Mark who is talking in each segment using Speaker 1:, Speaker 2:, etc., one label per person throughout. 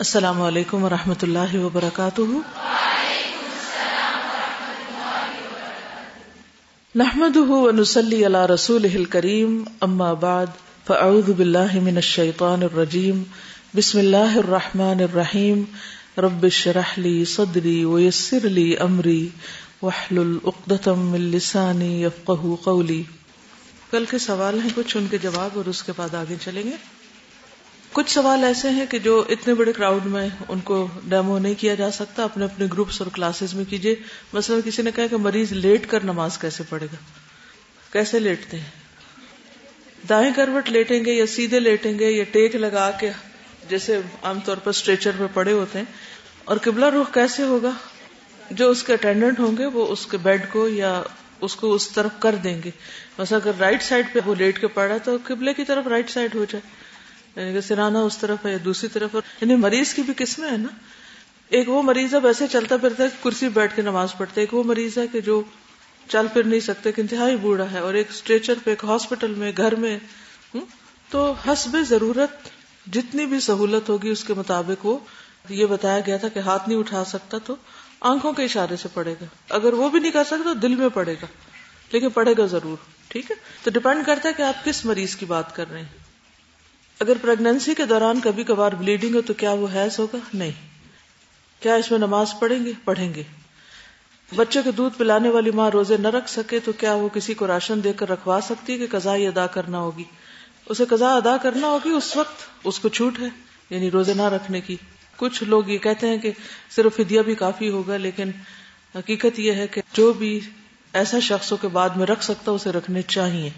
Speaker 1: السلام علیکم و رحمۃ اللہ وبرکاتہ۔ نحمد ونسلی علی رسول کریم اما بعد، فاعوذ باللہ من الشیطان الرجیم، بسم اللہ الرحمن الرحیم، رب اشرح لی صدری ویسر لی امری، واحلل عقدۃ من لسانی قولی۔ کل کے سوال ہیں، کچھ ان کے جواب اور اس کے بعد آگے چلیں گے۔ کچھ سوال ایسے ہیں کہ جو اتنے بڑے کراؤڈ میں ان کو ڈیمو نہیں کیا جا سکتا، اپنے اپنے گروپس اور کلاسز میں کیجیے مثلا کسی نے کہا کہ مریض لیٹ کر نماز کیسے پڑھے گا؟ کیسے لیٹتے ہیں؟ دائیں کروٹ لیٹیں گے یا سیدھے لیٹیں گے یا ٹیک لگا کے جیسے عام طور پر اسٹریچر پہ پڑے ہوتے ہیں؟ اور قبلہ رخ کیسے ہوگا؟ جو اس کے اٹینڈنٹ ہوں گے، وہ اس کے بیڈ کو یا اس کو اس طرف کر دیں گے۔ بس اگر رائٹ سائڈ پہ وہ لیٹ کے پڑا تو قبلے کی طرف رائٹ سائڈ ہو جائے۔ یعنی کہ سرانا اس طرف ہے یا دوسری طرف یعنی مریض کی بھی قسمیں ہے نا۔ ایک وہ مریض ہے ویسے چلتا پھرتا ہے کرسی بیٹھ کے نماز پڑھتا ہے۔ ایک وہ مریض ہے کہ جو چل پھر نہیں سکتے کہ انتہائی بوڑھا ہے اور ایک اسٹریچر پہ، ایک ہاسپٹل میں، گھر میں۔ تو حسب ضرورت جتنی بھی سہولت ہوگی اس کے مطابق وہ یہ بتایا گیا تھا کہ ہاتھ نہیں اٹھا سکتا تو آنکھوں کے اشارے سے پڑے گا۔ اگر وہ بھی نہیں کر سکتا تو دل میں پڑے گا۔ لیکن پڑے گا ضرور، ٹھیک ہے؟ تو ڈپینڈ کرتا ہے کہ آپ کس مریض کی بات کر رہے ہیں۔ اگر پریگنینسی کے دوران کبھی کبھار بلیڈنگ ہو تو کیا وہ حیض ہوگا؟ نہیں. کیا اس میں نماز پڑھیں گے؟ پڑھیں گے. بچے کو دودھ پلانے والی ماں روزے نہ رکھ سکے تو کیا وہ کسی کو راشن دے کر رکھوا سکتی ہے کہ قضا ادا کرنا ہوگی؟ اسے قضا ادا کرنا ہوگی اس وقت؟ اس کو چھوٹ ہے؟ یعنی روزے نہ رکھنے کی. کچھ لوگ یہ کہتے ہیں کہ صرف فدیہ بھی کافی ہوگا، لیکن حقیقت یہ ہے کہ جو بھی ایسا شخصوں کے بعد میں رکھ سکتا اسے رکھنے چاہیے۔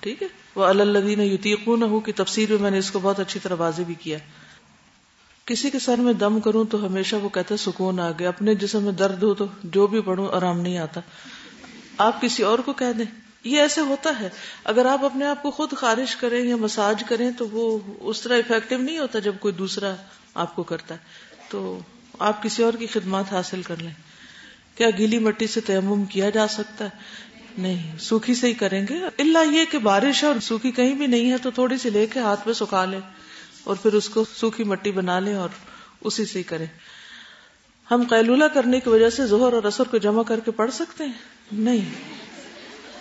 Speaker 1: ٹھیک ہے؟ وہ الدین یوتیق نہ ہو کی تفسیر میں میں نے اس کو بہت اچھی طرح واضح بھی کیا۔ کسی کے سر میں دم کروں تو ہمیشہ وہ کہتے سکون آ گیا، اپنے جسم میں درد ہو تو جو بھی پڑھوں، آرام نہیں آتا۔ آپ کسی اور کو کہہ دیں۔ یہ ایسے ہوتا ہے۔ اگر آپ اپنے آپ کو خود خارش کریں یا مساج کریں تو وہ اس طرح افیکٹو نہیں ہوتا جب کوئی دوسرا آپ کو کرتا ہے۔ تو آپ کسی اور کی خدمات حاصل کر لیں۔ کیا گیلی مٹی سے تیمم کیا جا سکتا ہے؟ نہیں، سوکھی سے ہی کریں گے۔ اللہ یہ کہ بارش ہے اور سوکھی کہیں بھی نہیں ہے تو تھوڑی سی لے کے ہاتھ پہ سکھا لیں اور پھر اس کو سوکھی مٹی بنا لیں اور اسی سے ہی کریں۔ ہم قیلولہ کرنے کی وجہ سے زہر اور اثر کو جمع کر کے پڑھ سکتے ہیں؟ نہیں،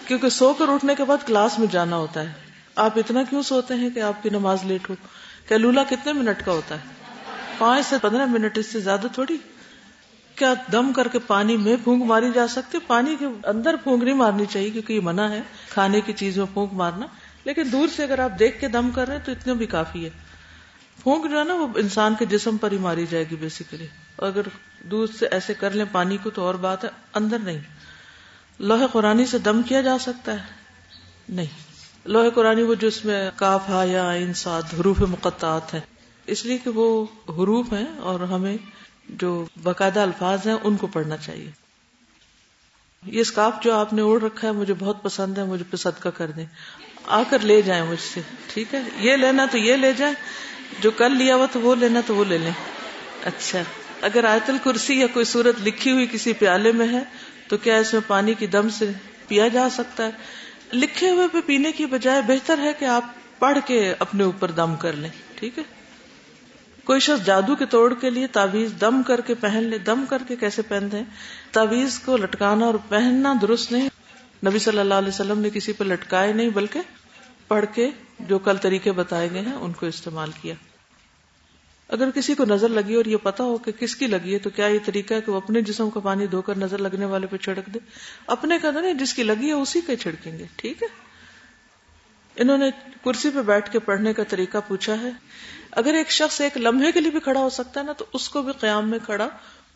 Speaker 1: کیونکہ سو کر اٹھنے کے بعد کلاس میں جانا ہوتا ہے۔ آپ اتنا کیوں سوتے ہیں کہ آپ کی نماز لیٹ ہو؟ کیلولا کتنے منٹ کا ہوتا ہے؟ پانچ سے پندرہ منٹ اس سے زیادہ تھوڑی۔ کیا دم کر کے پانی میں پھونک ماری جا سکتی؟ پانی کے اندر پھونک نہیں مارنی چاہیے کیونکہ یہ منع ہے، کھانے کی چیز میں پھونک مارنا۔ لیکن دور سے اگر آپ دیکھ کے دم کر رہے ہیں تو اتنا بھی کافی ہے۔ پھونک جو ہے نا، وہ انسان کے جسم پر ہی ماری جائے گی بیسیکلی اگر دور سے ایسے کر لیں پانی کو تو اور بات ہے، اندر نہیں۔ لوہے قرآن سے دم کیا جا سکتا ہے؟ نہیں۔ لوہے قرآن وہ جو اس میں کاف ہا یا انساد حروف مقطعات ہیں۔ اس لیے کہ وہ حروف ہیں اور ہمیں جو باقاعدہ الفاظ ہیں، ان کو پڑھنا چاہیے۔ یہ اسکاف جو آپ نے اوڑھ رکھا ہے، مجھے بہت پسند ہے، مجھے پہ صدقہ کر دیں۔ آ کر لے جائیں مجھ سے، ٹھیک ہے؟ یہ لینا تو یہ لے جائیں۔ جو کل لیا ہوا تو وہ لینا تو وہ لے لیں۔ اچھا۔ اگر آیت الکرسی یا کوئی صورت لکھی ہوئی کسی پیالے میں ہے، تو کیا اس میں پانی کی دم سے پیا جا سکتا ہے؟ لکھے ہوئے پہ پینے کی بجائے بہتر ہے کہ آپ پڑھ کے اپنے اوپر دم کر لیں، ٹھیک ہے؟ کوئی شخص جادو کے توڑ کے لیے تعویز دم کر کے پہن لے، دم کر کے کیسے پہنتے ہیں تعویز کو لٹکانا اور پہننا درست نہیں۔ نبی صلی اللہ علیہ وسلم نے کسی پہ لٹکائے نہیں، بلکہ پڑھ کے جو کل طریقے بتائے گئے ہیں، ان کو استعمال کیا۔ اگر کسی کو نظر لگی اور یہ پتا ہو کہ کس کی لگی ہے، تو کیا یہ طریقہ ہے کہ وہ اپنے جسم کا پانی دھو کر نظر لگنے والے پہ چھڑک دے؟ اپنے کا نہیں، جس کی لگی ہے، اسی کے چھڑکیں گے، ٹھیک ہے؟ انہوں نے کرسی پہ بیٹھ کے پڑھنے کا طریقہ پوچھا ہے، اگر ایک شخص ایک لمحے کے لیے بھی کھڑا ہو سکتا ہے نا، تو اس کو بھی قیام میں کھڑا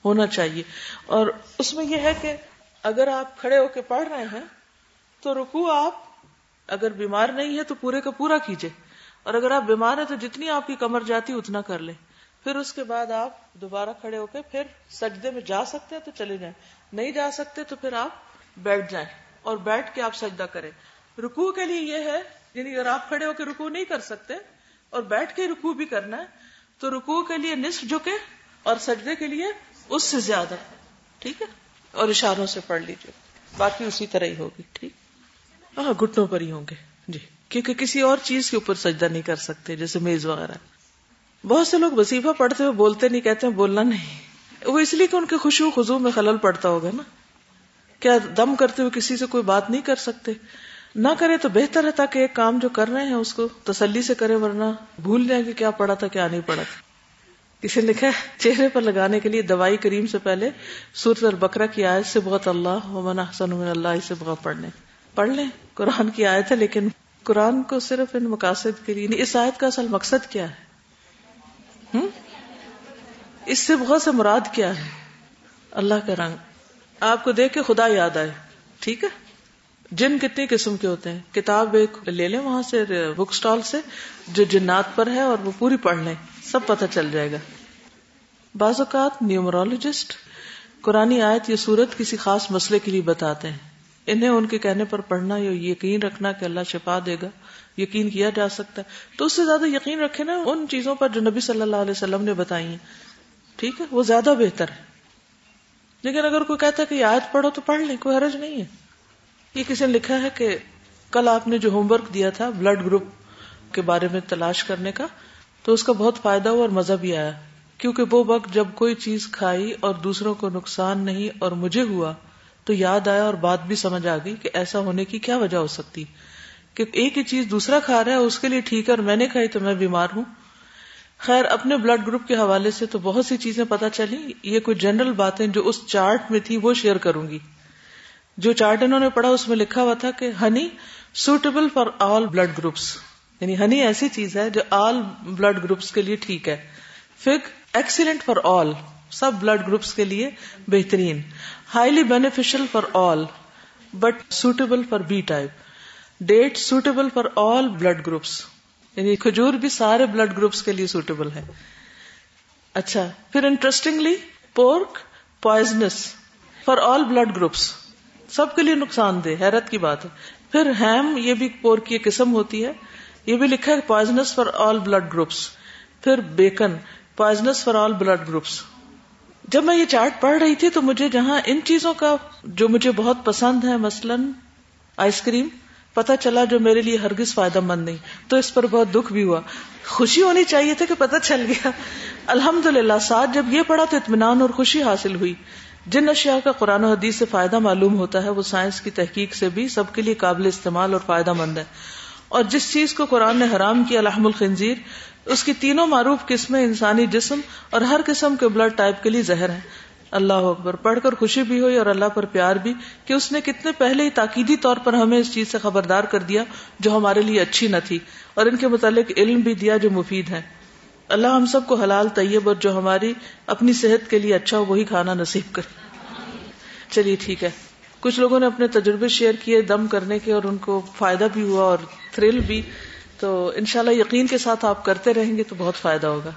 Speaker 1: ہونا چاہیے۔ اور اس میں یہ ہے کہ اگر آپ کھڑے ہو کے پڑھ رہے ہیں، تو رکو آپ اگر بیمار نہیں ہے تو پورے کا پورا کیجیے اور اگر آپ بیمار ہیں تو جتنی آپ کی کمر جاتی اتنا کر لیں۔ پھر اس کے بعد آپ دوبارہ کھڑے ہو کے پھر سجدے میں جا سکتے ہیں تو چلے جائیں۔ نہیں جا سکتے تو پھر آپ بیٹھ جائیں اور بیٹھ کے آپ سجدہ کریں۔ رکو کے لیے یہ ہے یعنی اگر آپ کھڑے ہو کے رکو نہیں کر سکتے اور بیٹھ کے رکو بھی کرنا ہے، تو رکو کے لیے نصف جھکے اور سجدے کے لیے اس سے زیادہ ٹھیک ہے؟ اور اشاروں سے پڑھ لیجیے باقی اسی طرح ہی ہوگی، ٹھیک؟ ہاں گٹنوں پر ہی ہوں گے۔ جی کیونکہ کسی اور چیز کے اوپر سجدہ نہیں کر سکتے، جیسے میز وغیرہ۔ بہت سے لوگ وسیفہ پڑھتے ہوئے بولتے نہیں، کہتے ہیں بولنا نہیں۔ وہ اس لیے کہ ان کے خوشبو خزو میں خلل پڑتا ہوگا نا۔ کیا دم کرتے ہوئے کسی سے کوئی بات نہیں کر سکتے؟ نہ کرے تو بہتر ہے تاکہ ایک کام جو کر رہے ہیں اس کو تسلی سے کرے ورنہ بھول جائیں کہ کیا پڑا تھا، کیا نہیں پڑا تھا۔ کسی نے لکھا چہرے پر لگانے کے لیے دوائی کریم سے پہلے سورت البکرا کی آیت سے بہت اللہ من احسن من اللہ اسے بہت پڑھ لیں۔ پڑھ لیں، قرآن کی آیت ہے، لیکن قرآن کو صرف ان مقاصد کے لیے اس آیت کا اصل مقصد کیا ہے؟ اس سے بہت سے مراد کیا ہے اللہ کا رنگ۔ آپ کو دیکھ کے خدا یاد آئے، ٹھیک ہے؟ جن کتنی قسم کے ہوتے ہیں کتاب ایک لے لیں وہاں سے بک اسٹال سے جو جنات پر ہے اور وہ پوری پڑھ لیں، سب پتہ چل جائے گا۔ بعض اوقات نیومرولوجسٹ قرآن آیت یا سورت کسی خاص مسئلے کے لیے بتاتے ہیں۔ انہیں ان کے کہنے پر پڑھنا یا یقین رکھنا کہ اللہ شفا دے گا، یقین کیا جا سکتا ہے۔ تو اس سے زیادہ یقین رکھے نا ان چیزوں پر جو نبی صلی اللہ علیہ وسلم نے بتائی ہیں۔ ٹھیک ہے؟ وہ زیادہ بہتر ہے۔ لیکن اگر کوئی کہتا ہے کہ آیت پڑھو تو پڑھ لیں، کوئی حرج نہیں ہے۔ یہ کسی نے لکھا ہے کہ کل آپ نے جو ہوم ورک دیا تھا بلڈ گروپ کے بارے میں تلاش کرنے کا، تو اس کا بہت فائدہ ہوا اور مزہ بھی آیا۔ کیونکہ وہ وقت جب کوئی چیز کھائی اور دوسروں کو نقصان نہیں اور مجھے ہوا، تو یاد آیا اور بات بھی سمجھ آ گئی کہ ایسا ہونے کی کیا وجہ ہو سکتی۔ کہ ایک ہی چیز دوسرا کھا رہا ہے، اس کے لیے ٹھیک ہے اور میں نے کھائی تو میں بیمار ہوں۔ خیر، اپنے بلڈ گروپ کے حوالے سے تو بہت سی چیزیں پتا چلی یہ کوئی جنرل باتیں جو اس چارٹ میں تھی وہ شیئر کروں گی۔ جو چارٹ انہوں نے پڑھا اس میں لکھا ہوا تھا کہ honey suitable for all blood groups یعنی ہنی ایسی چیز ہے جو آل بلڈ گروپس کے لیے ٹھیک ہے. فگ ایکسیلنٹ فار آل سب بلڈ گروپس کے لیے بہترین. Highly beneficial for all but suitable for B type date suitable for all blood groups یعنی کھجور بھی سارے بلڈ گروپس کے لیے سوٹیبل ہے. اچھا پھر interestingly pork poisons for all blood groups سب کے لیے نقصان دہ، حیرت کی بات ہے۔ پھر ہیم یہ بھی پور کی قسم ہوتی ہے۔ یہ بھی لکھا ہے poisons for all blood groups پھر bacon poisons for all blood groups جب میں یہ چارٹ پڑھ رہی تھی تو مجھے جہاں ان چیزوں کا جو مجھے بہت پسند ہے، مثلاً آئس کریم پتا چلا جو میرے لیے ہرگز فائدہ مند نہیں۔ تو اس پر بہت دکھ بھی ہوا۔ خوشی ہونی چاہیے تھا کہ پتا چل گیا۔ الحمد للہ ساتھ جب یہ پڑھا تو اطمینان اور خوشی حاصل ہوئی۔ جن اشیاء کا قرآن و حدیث سے فائدہ معلوم ہوتا ہے، وہ سائنس کی تحقیق سے بھی سب کے لیے قابل استعمال اور فائدہ مند ہے اور جس چیز کو قرآن نے حرام کیا الحم الخنزیر، اس کی تینوں معروف قسمیں انسانی جسم اور ہر قسم کے بلڈ ٹائپ کے لیے زہر ہیں۔ اللہ اکبر، پڑھ کر خوشی بھی ہوئی اور اللہ پر پیار بھی کہ اس نے کتنے پہلے ہی تاکیدی طور پر ہمیں اس چیز سے خبردار کر دیا جو ہمارے لیے اچھی نہ تھی اور ان کے متعلق علم بھی دیا جو مفید ہے اللہ ہم سب کو حلال، طیب اور جو ہماری اپنی صحت کے لیے اچھا ہو، وہی کھانا نصیب کرے چلیے ٹھیک ہے۔ کچھ لوگوں نے اپنے تجربے شیئر کیے دم کرنے کے اور ان کو فائدہ بھی ہوا اور تھرل بھی۔ تو انشاءاللہ یقین کے ساتھ آپ کرتے رہیں گے تو بہت فائدہ ہوگا۔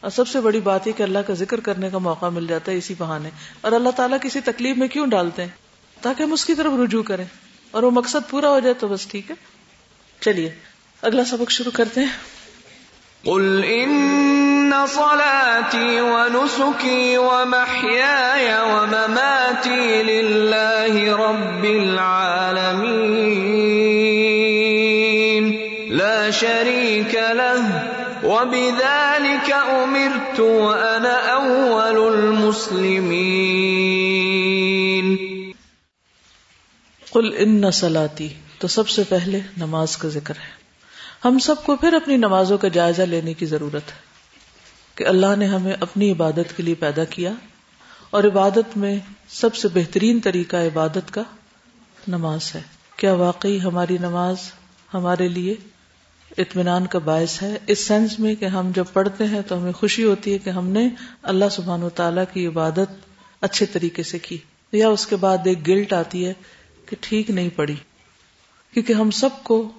Speaker 1: اور سب سے بڑی بات یہ کہ اللہ کا ذکر کرنے کا موقع مل جاتا ہے اسی بہانے۔ اور اللہ تعالیٰ کسی تکلیف میں کیوں ڈالتے ہیں؟ تاکہ ہم اس کی طرف رجوع کریں۔ اور وہ مقصد پورا ہو جائے تو بس ٹھیک ہے۔ چلیے، اگلا سبق شروع کرتے ہیں۔
Speaker 2: قل ان صلاتي ونسكي ومحياي ومماتي لله رب العالمين. لا شريك له. وبذلك امرت وانا اول المسلمين.
Speaker 1: قل ان صلاتي. تو سب سے پہلے نماز کا ذکر ہے. ہم سب کو پھر اپنی نمازوں کا جائزہ لینے کی ضرورت ہے کہ اللہ نے ہمیں اپنی عبادت کے لیے پیدا کیا اور عبادت میں سب سے بہترین طریقہ عبادت کا نماز ہے۔ کیا واقعی ہماری نماز ہمارے لیے اطمینان کا باعث ہے؟ اس سینس میں کہ ہم جب پڑھتے ہیں تو ہمیں خوشی ہوتی ہے کہ ہم نے اللہ سبحان و تعالی کی عبادت اچھے طریقے سے کی۔ یا اس کے بعد ایک گلٹ آتی ہے کہ ٹھیک نہیں پڑی۔ کیونکہ ہم سب کو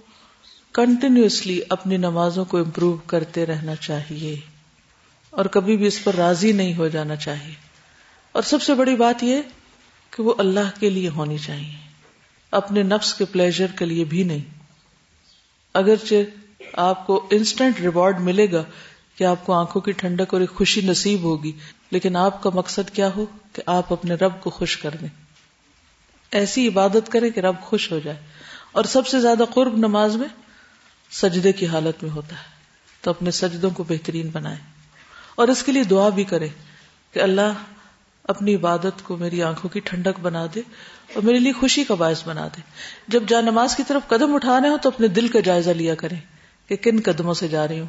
Speaker 1: کنٹینیوسلی اپنی نمازوں کو امپروو کرتے رہنا چاہیے اور کبھی بھی اس پر راضی نہیں ہو جانا چاہیے۔ اور سب سے بڑی بات یہ کہ وہ اللہ کے لیے ہونی چاہیے۔ اپنے نفس کے پلیزر کے لیے بھی نہیں۔ اگرچہ آپ کو انسٹنٹ ریوارڈ ملے گا کہ آپ کو آنکھوں کی ٹھنڈک اور ایک خوشی نصیب ہوگی، لیکن آپ کا مقصد کیا ہو؟ کہ آپ اپنے رب کو خوش کر دیں۔ ایسی عبادت کریں کہ رب خوش ہو جائے۔ اور سب سے زیادہ قرب نماز میں سجدے کی حالت میں ہوتا ہے۔ تو اپنے سجدوں کو بہترین بنائے اور اس کے لیے دعا بھی کرے کہ اللہ اپنی عبادت کو میری آنکھوں کی ٹھنڈک بنا دے اور میرے لیے خوشی کا باعث بنا دے۔ جب جا نماز کی طرف قدم اٹھانے ہو تو اپنے دل کا جائزہ لیا کریں کہ کن قدموں سے جا رہی ہوں۔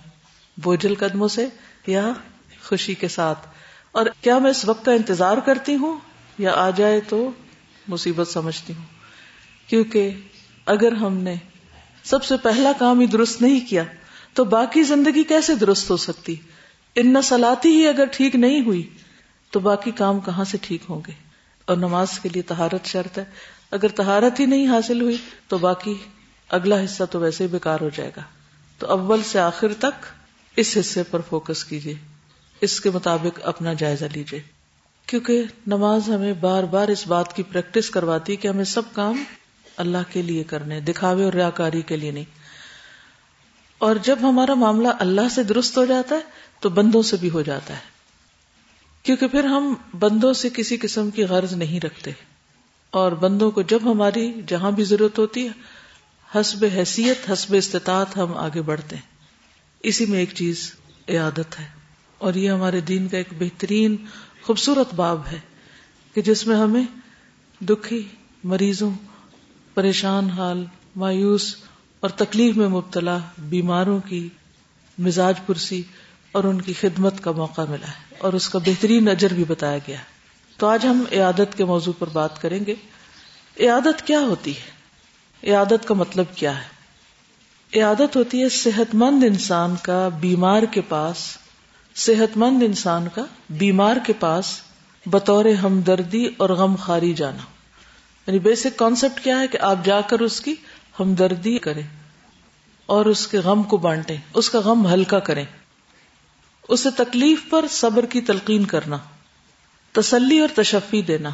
Speaker 1: بوجھل قدموں سے یا خوشی کے ساتھ۔ اور کیا میں اس وقت کا انتظار کرتی ہوں یا آ جائے تو مصیبت سمجھتی ہوں؟ کیونکہ اگر ہم نے سب سے پہلا کام ہی درست نہیں کیا، تو باقی زندگی کیسے درست ہو سکتی؟ ان سلاتی ہی اگر ٹھیک نہیں ہوئی، تو باقی کام کہاں سے ٹھیک ہوں گے؟ اور نماز کے لیے تہارت شرط ہے۔ اگر تہارت ہی نہیں حاصل ہوئی، تو باقی اگلا حصہ تو ویسے ہی بیکار ہو جائے گا۔ تو اول سے آخر تک اس حصے پر فوکس کیجیے اس کے مطابق اپنا جائزہ لیجیے کیونکہ نماز ہمیں بار بار اس بات کی پریکٹس کرواتی کہ ہمیں سب کام اللہ کے لیے کرنے، دکھاوے اور ریاکاری کے لیے نہیں۔ اور جب ہمارا معاملہ اللہ سے درست ہو جاتا ہے، تو بندوں سے بھی ہو جاتا ہے۔ کیونکہ پھر ہم بندوں سے کسی قسم کی غرض نہیں رکھتے۔ اور بندوں کو جب ہماری جہاں بھی ضرورت ہوتی ہے، حسب حیثیت، حسب استطاعت ہم آگے بڑھتے ہیں۔ اسی میں ایک چیز عیادت ہے۔ اور یہ ہمارے دین کا ایک بہترین، خوبصورت باب ہے کہ جس میں ہمیں دکھی، مریضوں پریشان حال، مایوس اور تکلیف میں مبتلا بیماروں کی مزاج پرسی اور ان کی خدمت کا موقع ملا ہے اور اس کا بہترین اجر بھی بتایا گیا ہے۔ تو آج ہم عیادت کے موضوع پر بات کریں گے۔ عیادت کیا ہوتی ہے؟ عیادت کا مطلب کیا ہے؟ عیادت ہوتی ہے صحت مند انسان کا بیمار کے پاس صحت مند انسان کا بیمار کے پاس بطور ہمدردی اور غم خاری جانا۔ یعنی بیسک کانسیپٹ کیا ہے کہ آپ جا کر اس کی ہمدردی کریں اور اس کے غم کو بانٹیں، اس کا غم ہلکا کریں۔ اسے تکلیف پر صبر کی تلقین کرنا، تسلی اور تشفی دینا۔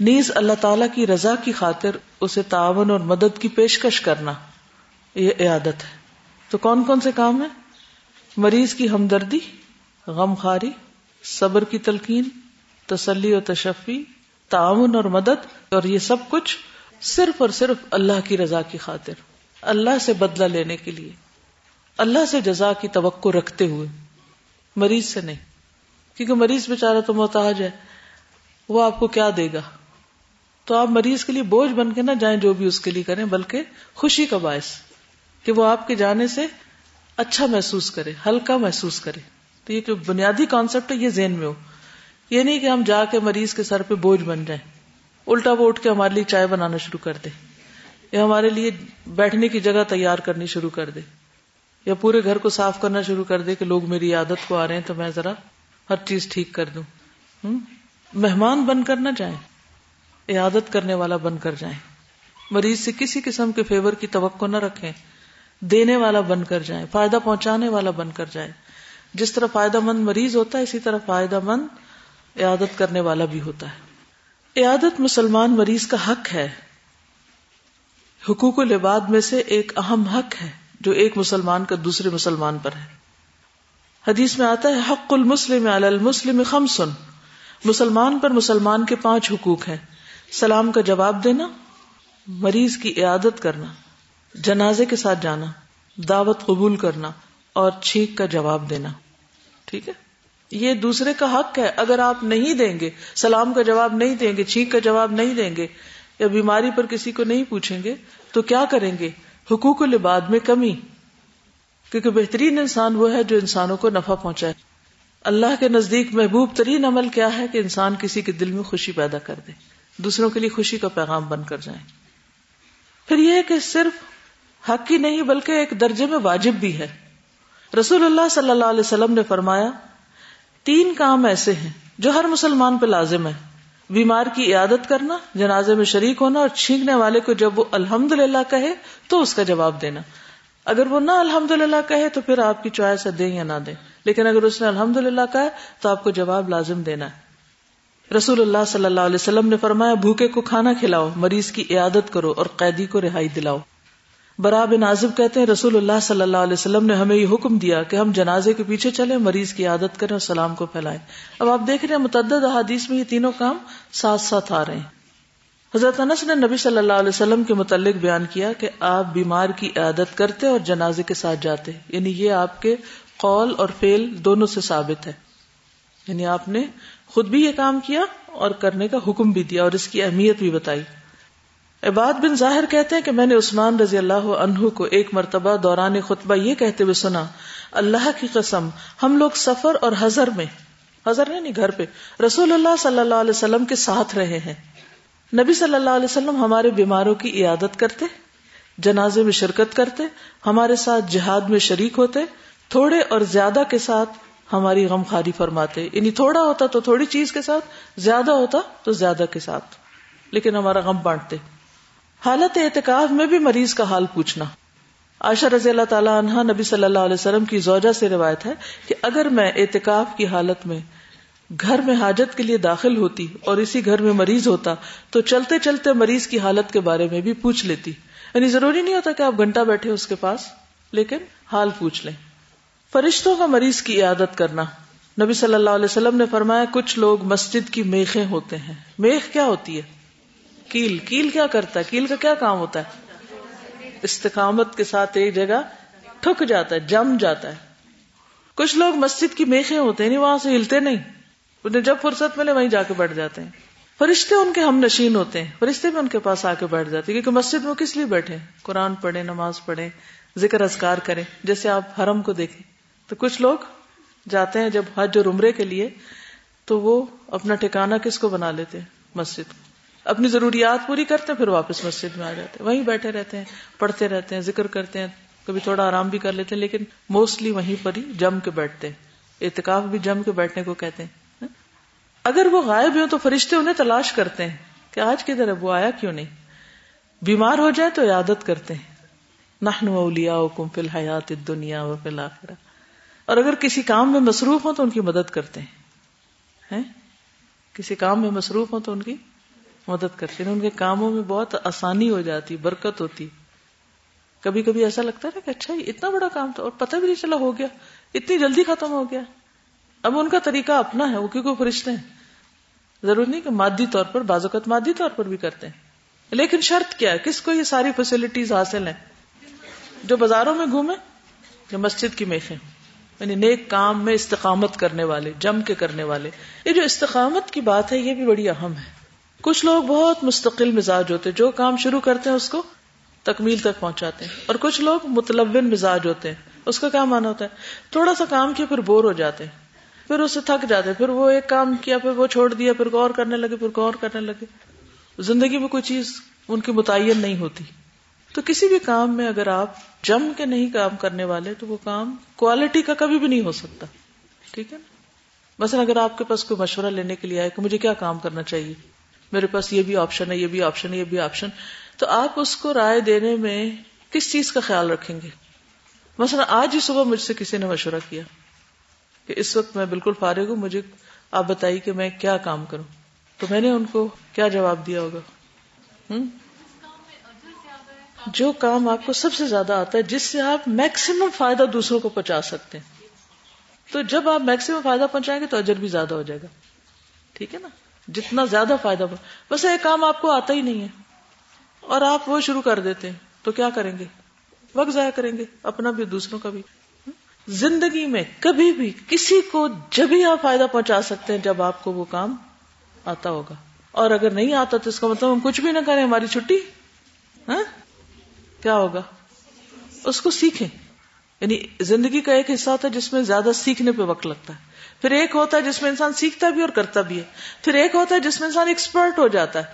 Speaker 1: نیز اللہ تعالی کی رضا کی خاطر اسے تعاون اور مدد کی پیشکش کرنا، یہ عیادت ہے۔ تو کون کون سے کام ہے مریض کی ہمدردی، غم خاری صبر کی تلقین، تسلی اور تشفی تعاون اور مدد اور یہ سب کچھ صرف اور صرف اللہ کی رضا کی خاطر، اللہ سے بدلہ لینے کے لیے، اللہ سے جزا کی توقع رکھتے ہوئے۔ مریض سے نہیں، کیونکہ مریض بےچارا تو محتاج ہے، وہ آپ کو کیا دے گا؟ تو آپ مریض کے لیے بوجھ بن کے نہ جائیں جو بھی اس کے لیے کریں، بلکہ خوشی کا باعث کہ وہ آپ کے جانے سے اچھا محسوس کرے، ہلکا محسوس کرے۔ تو یہ جو بنیادی کانسیپٹ ہے، یہ ذہن میں ہو۔ یہ نہیں کہ ہم جا کے مریض کے سر پہ بوجھ بن جائیں، الٹا وہ اٹھ کے ہمارے لیے چائے بنانا شروع کر دے، یا ہمارے لیے بیٹھنے کی جگہ تیار کرنی شروع کر دے، یا پورے گھر کو صاف کرنا شروع کر دے کہ لوگ میری عادت کو آ رہے ہیں تو میں ذرا ہر چیز ٹھیک کر دوں۔ مہمان بن کر نہ جائیں عادت کرنے والا بن کر جائیں۔ مریض سے کسی قسم کے فیور کی توقع نہ رکھیں، دینے والا بن کر جائیں، فائدہ پہنچانے والا بن کر جائیں۔ جس طرح فائدہ مند مریض ہوتا ہے، اسی طرح فائدہ مند عیادت کرنے والا بھی ہوتا ہے۔ عیادت مسلمان مریض کا حق ہے۔ حقوق العباد میں سے ایک اہم حق ہے جو ایک مسلمان کا دوسرے مسلمان پر ہے۔ حدیث میں آتا ہے، حق المسلم علی المسلم خمسن۔ مسلمان پر مسلمان کے پانچ حقوق ہیں۔ سلام کا جواب دینا، مریض کی عیادت کرنا، جنازے کے ساتھ جانا، دعوت قبول کرنا اور چھینک کا جواب دینا۔ ٹھیک ہے؟ یہ دوسرے کا حق ہے۔ اگر آپ نہیں دیں گے، سلام کا جواب نہیں دیں گے، چھینک کا جواب نہیں دیں گے یا بیماری پر کسی کو نہیں پوچھیں گے، تو کیا کریں گے؟ حقوق العباد میں کمی۔ کیونکہ بہترین انسان وہ ہے جو انسانوں کو نفع پہنچائے۔ اللہ کے نزدیک محبوب ترین عمل کیا ہے کہ انسان کسی کے دل میں خوشی پیدا کر دے، دوسروں کے لیے خوشی کا پیغام بن کر جائیں پھر یہ کہ صرف حق ہی نہیں، بلکہ ایک درجے میں واجب بھی ہے۔ رسول اللہ صلی اللہ علیہ وسلم نے فرمایا تین کام ایسے ہیں جو ہر مسلمان پہ لازم ہے بیمار کی عیادت کرنا، جنازے میں شریک ہونا اور چھینکنے والے کو جب وہ الحمد للہ کہے تو اس کا جواب دینا۔ اگر وہ نہ الحمد للہ کہے تو پھر آپ کی چوائس ہے دیں یا نہ دیں۔ لیکن اگر اس نے الحمد للہ کہا تو آپ کو جواب لازم دینا ہے۔ رسول اللہ صلی اللہ علیہ وسلم نے فرمایا، بھوکے کو کھانا کھلاؤ، مریض کی عیادت کرو اور قیدی کو رہائی دلاؤ۔ برا بن عازب کہتے ہیں، رسول اللہ صلی اللہ علیہ وسلم نے ہمیں یہ حکم دیا کہ ہم جنازے کے پیچھے چلے مریض کی عادت کریں اور سلام کو پھیلائیں۔ اب آپ دیکھ رہے ہیں، متعدد احادیث میں یہ تینوں کام ساتھ ساتھ آ رہے ہیں۔ حضرت انس نے نبی صلی اللہ علیہ وسلم کے متعلق بیان کیا کہ آپ بیمار کی عادت کرتے اور جنازے کے ساتھ جاتے۔ یعنی یہ آپ کے قول اور فیل دونوں سے ثابت ہے۔ یعنی آپ نے خود بھی یہ کام کیا اور کرنے کا حکم بھی دیا اور اس کی اہمیت بھی بتائی۔ عباد بن ظاہر کہتے ہیں کہ میں نے عثمان رضی اللہ عنہ کو ایک مرتبہ دوران خطبہ یہ کہتے ہوئے سنا، اللہ کی قسم، ہم لوگ سفر اور حضر میں، حضر نہیں گھر پہ، رسول اللہ صلی اللہ علیہ وسلم کے ساتھ رہے ہیں۔ نبی صلی اللہ علیہ وسلم ہمارے بیماروں کی عیادت کرتے، جنازے میں شرکت کرتے، ہمارے ساتھ جہاد میں شریک ہوتے، تھوڑے اور زیادہ کے ساتھ ہماری غم خاری فرماتے۔ یعنی تھوڑا ہوتا تو تھوڑی چیز کے ساتھ، زیادہ ہوتا تو زیادہ کے ساتھ، لیکن ہمارا غم بانٹتے۔ حالت اعتکاف میں بھی مریض کا حال پوچھنا۔ عائشہ رضی اللہ تعالیٰ عنہ نبی صلی اللہ علیہ وسلم کی زوجہ سے روایت ہے کہ اگر میں اعتکاف کی حالت میں گھر میں حاجت کے لیے داخل ہوتی اور اسی گھر میں مریض ہوتا تو چلتے چلتے مریض کی حالت کے بارے میں بھی پوچھ لیتی۔ یعنی ضروری نہیں ہوتا کہ آپ گھنٹہ بیٹھے اس کے پاس، لیکن حال پوچھ لیں۔ فرشتوں کا مریض کی عادت کرنا۔ نبی صلی اللہ علیہ وسلم نے فرمایا، کچھ لوگ مسجد کی میخیں ہوتے ہیں۔ میخ کیا ہوتی ہے؟ کیل کیل کیا کرتا ہے؟ کیل کا کیا کام ہوتا ہے؟ استقامت کے ساتھ ایک جگہ ٹھک جاتا ہے، جم جاتا ہے۔ کچھ لوگ مسجد کی میخیں ہوتے ہیں وہاں سے ہلتے نہیں۔ انہیں جب فرصت ملے، وہیں جا کے بیٹھ جاتے ہیں۔ فرشتے ان کے ہم نشین ہوتے ہیں۔ فرشتے بھی ان کے پاس آ کے بیٹھ جاتے ہیں، کیونکہ مسجد میں کس لیے بیٹھے؟ قرآن پڑھے نماز پڑھے ذکر اذکار کریں۔ جیسے آپ حرم کو دیکھیں، تو کچھ لوگ جاتے ہیں جب حج اور عمرے کے لیے، تو وہ اپنا ٹھکانا کس کو بنا لیتے ہیں؟ مسجد کو۔ اپنی ضروریات پوری کرتے ہیں، پھر واپس مسجد میں آ جاتے ہیں۔ وہیں بیٹھے رہتے ہیں، پڑھتے رہتے ہیں، ذکر کرتے ہیں۔ کبھی تھوڑا آرام بھی کر لیتے ہیں، لیکن موسٹلی وہیں پر ہی جم کے بیٹھتے ہیں۔ اعتکاف بھی جم کے بیٹھنے کو کہتے ہیں۔ اگر وہ غائب ہو تو فرشتے انہیں تلاش کرتے ہیں کہ آج کدھر ہے، وہ آیا کیوں نہیں؟ بیمار ہو جائے تو عیادت کرتے ہیں۔ نحن اولیاؤکم فی الحیات الدنیا و فی الاخرہ۔ اور اگر کسی کام میں مصروف ہوں تو ان کی مدد کرتے ہیں؟ کسی کام میں مصروف ہوں تو ان کی مدد کرتے ان کے کاموں میں بہت آسانی ہو جاتی، برکت ہوتی۔ کبھی کبھی ایسا لگتا ہے کہ اچھا اتنا بڑا کام تھا، اور پتہ بھی نہیں چلا، ہو گیا۔ اتنی جلدی ختم ہو گیا۔ اب ان کا طریقہ اپنا ہے، وہ کیونکہ فرشتے ہیں؟ ضرور نہیں کہ مادی طور پر بازوقت مادی طور پر بھی کرتے ہیں۔ لیکن شرط کیا ہے؟ کس کو یہ ساری فیسلٹیز حاصل ہیں؟ جو بازاروں میں گھومے جو مسجد کی میخیں۔ یعنی نیک کام میں استقامت کرنے والے، جم کے کرنے والے۔ یہ جو استقامت کی بات ہے، یہ بھی بڑی اہم ہے۔ کچھ لوگ بہت مستقل مزاج ہوتے جو کام شروع کرتے ہیں، اس کو تکمیل تک پہنچاتے ہیں۔ اور کچھ لوگ متلون مزاج ہوتے ہیں، اس کا کیا مانا ہوتا ہے؟ تھوڑا سا کام کیا، پھر بور ہو جاتے ہیں۔ پھر اسے تھک جاتے ہیں، پھر وہ ایک کام کیا، پھر وہ چھوڑ دیا، پھر غور کرنے لگے، پھر غور کرنے لگے۔ زندگی میں کوئی چیز ان کی متعین نہیں ہوتی۔ تو کسی بھی کام میں اگر آپ جم کے نہیں کام کرنے والے، تو وہ کام کوالٹی کا کبھی بھی نہیں ہو سکتا۔ ٹھیک ہے نا؟ مثلا اگر آپ کے پاس کوئی مشورہ لینے کے لیے آئے کہ مجھے کیا کام کرنا چاہیے؟ میرے پاس یہ بھی آپشن ہے، یہ بھی آپشن ہے، یہ بھی آپشن تو آپ اس کو رائے دینے میں کس چیز کا خیال رکھیں گے؟ مثلا آج ہی صبح مجھ سے کسی نے مشورہ کیا کہ اس وقت میں بالکل فارغ ہوں، مجھے آپ بتائیے کہ میں کیا کام کروں۔ تو میں نے ان کو کیا جواب دیا ہوگا؟ ہوں جو کام آپ کو سب سے زیادہ آتا ہے، جس سے آپ میکسیمم فائدہ دوسروں کو پہنچا سکتے ہیں۔ تو جب آپ میکسیمم فائدہ پہنچائیں گے تو اجر بھی زیادہ ہو جائے گا۔ ٹھیک ہے نا؟ جتنا زیادہ فائدہ بس ایک کام آپ کو آتا ہی نہیں ہے۔ اور آپ وہ شروع کر دیتے ہیں۔ تو کیا کریں گے؟ وقت ضائع کریں گے۔ اپنا بھی دوسروں کا بھی۔ زندگی میں کبھی بھی کسی کو جب ہی آپ فائدہ پہنچا سکتے ہیں، جب آپ کو وہ کام آتا ہوگا۔ اور اگر نہیں آتا تو اس کا مطلب ہم کچھ بھی نہ کریں، ہماری چھٹی۔ ہاں؟ کیا ہوگا؟ اس کو سیکھیں۔ یعنی زندگی کا ایک حصہ ہوتا ہے جس میں زیادہ سیکھنے پہ وقت لگتا ہے۔ پھر ایک ہوتا ہے جس میں انسان سیکھتا بھی اور کرتا بھی ہے۔ پھر ایک ہوتا ہے جس میں انسان ایکسپرٹ ہو جاتا ہے۔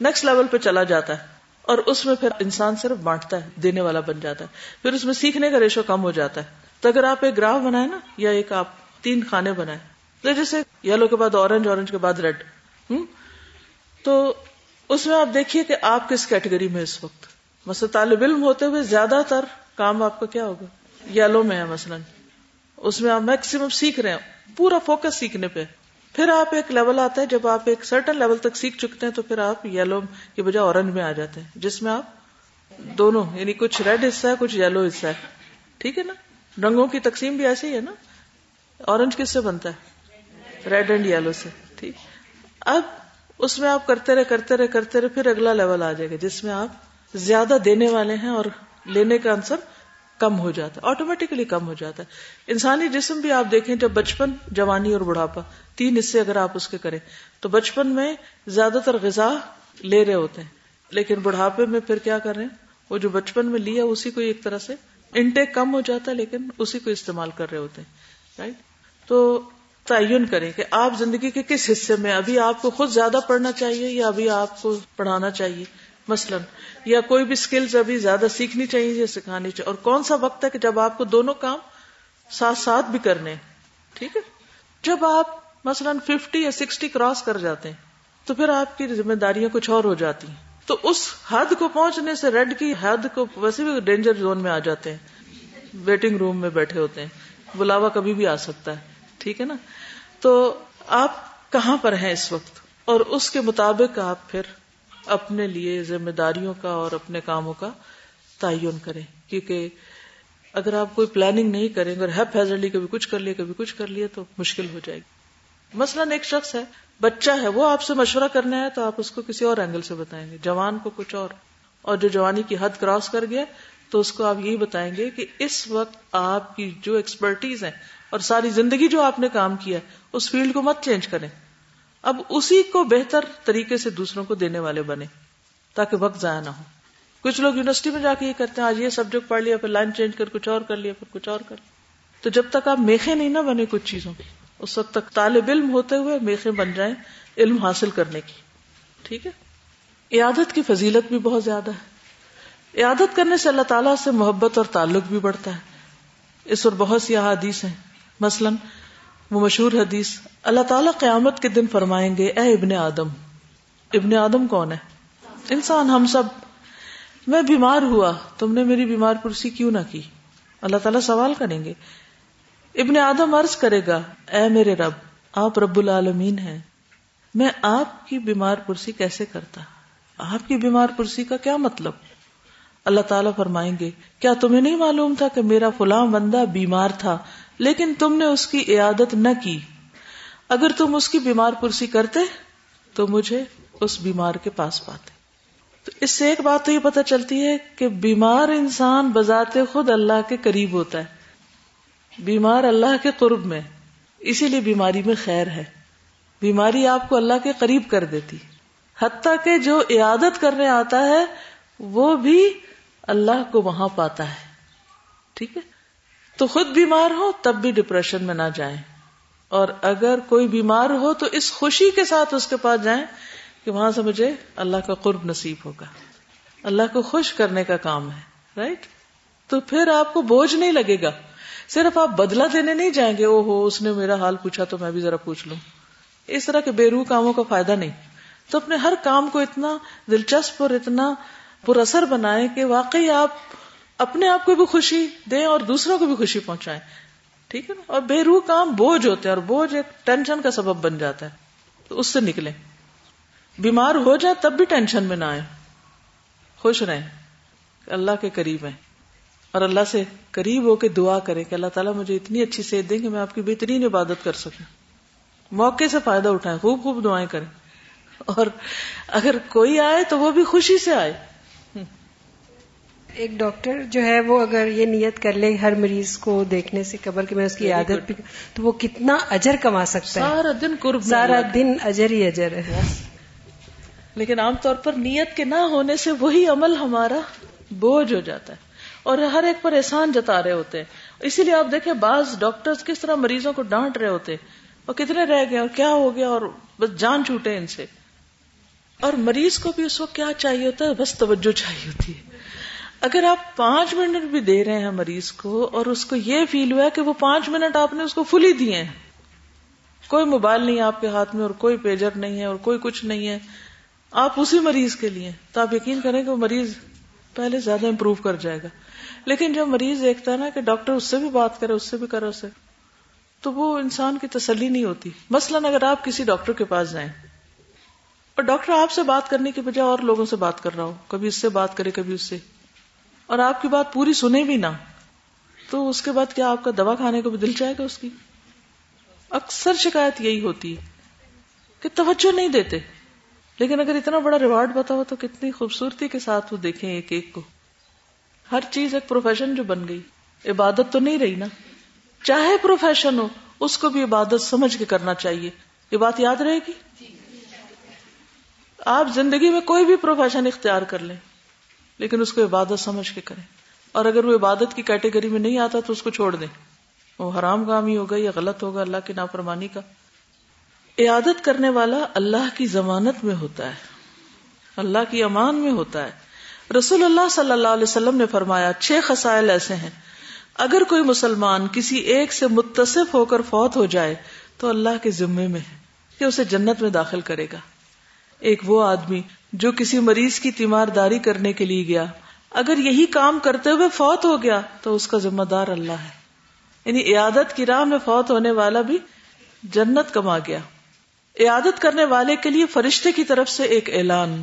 Speaker 1: نیکسٹ لیول پہ چلا جاتا ہے۔ اور اس میں پھر انسان صرف بانٹتا ہے، دینے والا بن جاتا ہے۔ پھر اس میں سیکھنے کا ریشو کم ہو جاتا ہے۔ تو اگر آپ ایک گراف بنائے نا، یا ایک آپ تین کھانے بنائے تو جیسے یلو کے بعد اورنج اورنج کے بعد ریڈ تو اس میں آپ دیکھیے کہ آپ کس کیٹیگری میں اس وقت؟ مثلا طالب علم ہوتے ہوئے زیادہ تر کام آپ کا کیا ہوگا؟ یلو میں ہے مثلاً۔ اس میں آپ میکسیمم سیکھ رہے ہیں۔ پورا فوکس سیکھنے پہ۔ پھر آپ ایک لیول آتا ہے، جب آپ ایک سرٹن لیول تک سیکھ چکتے ہیں تو پھر آپ یلو کی بجائے اورنج میں آ جاتے ہیں، جس میں آپ دونوں یعنی کچھ ریڈ حصہ ہے، کچھ یلو حصہ ہے۔ ٹھیک ہے نا؟ رنگوں کی تقسیم بھی ایسے ہی ہے نا۔ اورنج کس سے بنتا ہے؟ ریڈ اینڈ یلو سے۔ ٹھیک۔ اب اس میں آپ کرتے رہے کرتے رہے کرتے رہے، پھر اگلا لیول آ جائے گا، جس میں آپ زیادہ دینے والے ہیں اور لینے کا آنسر کم ہو جاتا ہے آٹومیٹکلی کم ہو جاتا ہے۔ انسانی جسم بھی آپ دیکھیں جب بچپن جوانی اور بڑھاپا، تین حصے اگر آپ اس کے کریں، تو بچپن میں زیادہ تر غذا لے رہے ہوتے ہیں۔ لیکن بڑھاپے میں پھر کیا کر رہے ہیں؟ وہ جو بچپن میں لیا، اسی کو ایک طرح سے انٹیک کم ہو جاتا ہے، لیکن اسی کو استعمال کر رہے ہوتے ہیں۔ رائٹ تو تعین کریں کہ آپ زندگی کے کس حصے میں، ابھی آپ کو خود زیادہ پڑھنا چاہیے یا ابھی آپ کو پڑھانا چاہیے؟ مثلاً، یا کوئی بھی اسکلز ابھی زیادہ سیکھنی چاہیے، یا سکھانی چاہیے۔ اور کون سا وقت ہے کہ جب آپ کو دونوں کام ساتھ ساتھ بھی کرنے ٹھیک ہے؟ جب آپ مثلاً ففٹی یا سکسٹی کراس کر جاتے ہیں، تو پھر آپ کی ذمہ داریاں کچھ اور ہو جاتی ہیں۔ تو اس حد کو پہنچنے سے ریڈ کی حد کو ویسے بھی ڈینجر زون میں آ جاتے ہیں۔ ویٹنگ روم میں بیٹھے ہوتے ہیں۔ بلاوا کبھی بھی آ سکتا ہے۔ ٹھیک ہے نا؟ تو آپ کہاں پر ہیں اس وقت؟ اور اس کے مطابق آپ پھر اپنے لیے ذمہ داریوں کا اور اپنے کاموں کا تعین کریں۔ کیونکہ اگر آپ کوئی پلاننگ نہیں کریں گے ہیپ ہیزرلی کبھی کچھ کر لیا، کبھی کچھ کر لیا، تو مشکل ہو جائے گی۔ مثلاً ایک شخص ہے، بچہ ہے، وہ آپ سے مشورہ کرنا ہے تو آپ اس کو کسی اور اینگل سے بتائیں گے۔ جوان کو کچھ اور۔ اور جو جوانی کی حد کراس کر گیا، تو اس کو آپ یہی بتائیں گے کہ اس وقت آپ کی جو ایکسپرٹیز ہے اور ساری زندگی جو آپ نے کام کیا اس فیلڈ کو مت چینج کریں۔ اب اسی کو بہتر طریقے سے دوسروں کو دینے والے بنے تاکہ وقت ضائع نہ ہو۔ کچھ لوگ یونیورسٹی میں جا کے یہ کرتے ہیں، آج یہ سبجیکٹ پڑھ لیا، پھر لائن چینج کر، کچھ اور کر لیا، پھر کچھ اور کر۔ تو جب تک آپ میخے نہیں نہ بنے کچھ چیزوں کی، اس وقت تک طالب علم ہوتے ہوئے میخے بن جائیں علم حاصل کرنے کی۔ ٹھیک ہے؟ عیادت کی فضیلت بھی بہت زیادہ ہے۔ عیادت کرنے سے اللہ تعالیٰ سے محبت اور تعلق بھی بڑھتا ہے۔ اس اور بہت سی احادیث ہیں۔ مثلا وہ مشہور حدیث، اللہ تعالیٰ قیامت کے دن فرمائیں گے، اے ابن آدم ابن آدم کون ہے؟ انسان، ہم سب۔ میں بیمار ہوا، تم نے میری بیمار پرسی کیوں نہ کی؟ اللہ تعالیٰ سوال کریں گے۔ ابن آدم عرض کرے گا، اے میرے رب، آپ رب العالمین ہیں۔ میں آپ کی بیمار پرسی کیسے کرتا؟ آپ کی بیمار پرسی کا کیا مطلب؟ اللہ تعالیٰ فرمائیں گے، کیا تمہیں نہیں معلوم تھا کہ میرا فلاں بندہ بیمار تھا؟ لیکن تم نے اس کی عیادت نہ کی۔ اگر تم اس کی بیمار پرسی کرتے، تو مجھے اس بیمار کے پاس پاتے۔ تو اس سے ایک بات تو یہ پتہ چلتی ہے کہ بیمار انسان بذات خود اللہ کے قریب ہوتا ہے۔ بیمار اللہ کے قرب میں، اسی لیے بیماری میں خیر ہے۔ بیماری آپ کو اللہ کے قریب کر دیتی۔ حتیٰ کہ جو عیادت کرنے آتا ہے، وہ بھی اللہ کو وہاں پاتا ہے۔ ٹھیک ہے؟ تو خود بیمار ہو تب بھی ڈپریشن میں نہ جائیں۔ اور اگر کوئی بیمار ہو تو اس خوشی کے ساتھ اس کے پاس جائیں کہ وہاں سے مجھے اللہ کا قرب نصیب ہوگا۔ اللہ کو خوش کرنے کا کام ہے رائٹ تو پھر آپ کو بوجھ نہیں لگے گا۔ صرف آپ بدلا دینے نہیں جائیں گے او ہو اس نے میرا حال پوچھا تو میں بھی ذرا پوچھ لوں۔ اس طرح کے بے روح کاموں کا فائدہ نہیں۔ تو اپنے ہر کام کو اتنا دلچسپ اور اتنا پر اثر بنائے کہ واقعی آپ اپنے آپ کو بھی خوشی دیں اور دوسروں کو بھی خوشی پہنچائیں۔ ٹھیک ہے نا؟ اور بے روح کام بوجھ ہوتے ہیں اور بوجھ ایک ٹینشن کا سبب بن جاتا ہے۔ تو اس سے نکلیں۔ بیمار ہو جائے تب بھی ٹینشن میں نہ آئے خوش رہیں۔ اللہ کے قریب ہیں۔ اور اللہ سے قریب ہو کے دعا کریں کہ اللہ تعالیٰ مجھے اتنی اچھی صحت دیں کہ میں آپ کی بہترین عبادت کر سکوں۔ موقع سے فائدہ اٹھائیں، خوب خوب دعائیں کریں۔ اور اگر کوئی آئے تو وہ بھی خوشی سے آئے۔
Speaker 3: ایک ڈاکٹر جو ہے وہ اگر یہ نیت کر لے ہر مریض کو دیکھنے سے قبل کہ میں اس کی عادت بھی تو وہ کتنا اجر کما سکتا
Speaker 1: ہے۔ سارا دن قرب
Speaker 3: سارا دن اجر ہی اجر ہے۔
Speaker 1: لیکن عام طور پر نیت کے نہ ہونے سے وہی عمل ہمارا بوجھ ہو جاتا ہے اور ہر ایک پر احسان جتا رہے ہوتے ہیں۔ اسی لیے آپ دیکھیں بعض ڈاکٹر کس طرح مریضوں کو ڈانٹ رہے ہوتے اور کتنے رہ گئے اور کیا ہو گیا اور بس جان چھوٹے ان سے۔ اور مریض کو بھی اس وقت کیا چاہیے ہوتا ہے؟ بس توجہ چاہیے ہوتی ہے۔ اگر آپ پانچ منٹ بھی دے رہے ہیں مریض کو اور اس کو یہ فیل ہوا کہ وہ پانچ منٹ آپ نے اس کو فلی دیے ہیں، کوئی موبائل نہیں آپ کے ہاتھ میں اور کوئی پیجر نہیں ہے اور کوئی کچھ نہیں ہے، آپ اسی مریض کے لیے تو آپ یقین کریں کہ وہ مریض پہلے زیادہ امپروو کر جائے گا۔ لیکن جب مریض دیکھتا ہے نا کہ ڈاکٹر اس سے بھی بات کرے، اس سے بھی کرے اسے تو وہ انسان کی تسلی نہیں ہوتی۔ مثلاً اگر آپ کسی ڈاکٹر کے پاس جائیں اور ڈاکٹر آپ سے بات کرنے کی بجائے اور لوگوں سے بات کر رہا ہو، کبھی اس سے بات کرے، کبھی اس سے۔ اور آپ کی بات پوری سنے بھی نہ، تو اس کے بعد کیا آپ کا دوا کھانے کو بھی دل چاہے گا اس کی؟ اکثر شکایت یہی ہوتی ہے کہ توجہ نہیں دیتے۔ لیکن اگر اتنا بڑا ریوارڈ بتا ہو تو کتنی خوبصورتی کے ساتھ وہ دیکھیں ایک ایک کو۔ ہر چیز ایک پروفیشن جو بن گئی۔ عبادت تو نہیں رہی نا۔ چاہے پروفیشن ہو، اس کو بھی عبادت سمجھ کے کرنا چاہیے۔ یہ بات یاد رہے گی؟ آپ زندگی میں کوئی بھی پروفیشن اختیار کر لیں۔ لیکن اس کو عبادت سمجھ کے کریں۔ اور اگر وہ عبادت کی کیٹیگری میں نہیں آتا تو اس کو چھوڑ دیں۔ وہ حرام کام ہی ہوگا یا غلط ہوگا اللہ کی نافرمانی کا۔ عیادت کرنے والا اللہ کی ضمانت میں ہوتا ہے۔ اللہ کی امان میں ہوتا ہے۔ رسول اللہ صلی اللہ علیہ وسلم نے فرمایا، چھ خسائل ایسے ہیں۔ اگر کوئی مسلمان کسی ایک سے متصف ہو کر فوت ہو جائے تو اللہ کے ذمے میں ہے کہ اسے جنت میں داخل کرے گا۔ ایک وہ آدمی جو کسی مریض کی تیمارداری کرنے کے لیے گیا۔ اگر یہی کام کرتے ہوئے فوت ہو گیا تو اس کا ذمہ دار اللہ ہے۔ یعنی عیادت کی راہ میں فوت ہونے والا بھی جنت کما گیا۔ عیادت کرنے والے کے لیے فرشتے کی طرف سے ایک اعلان۔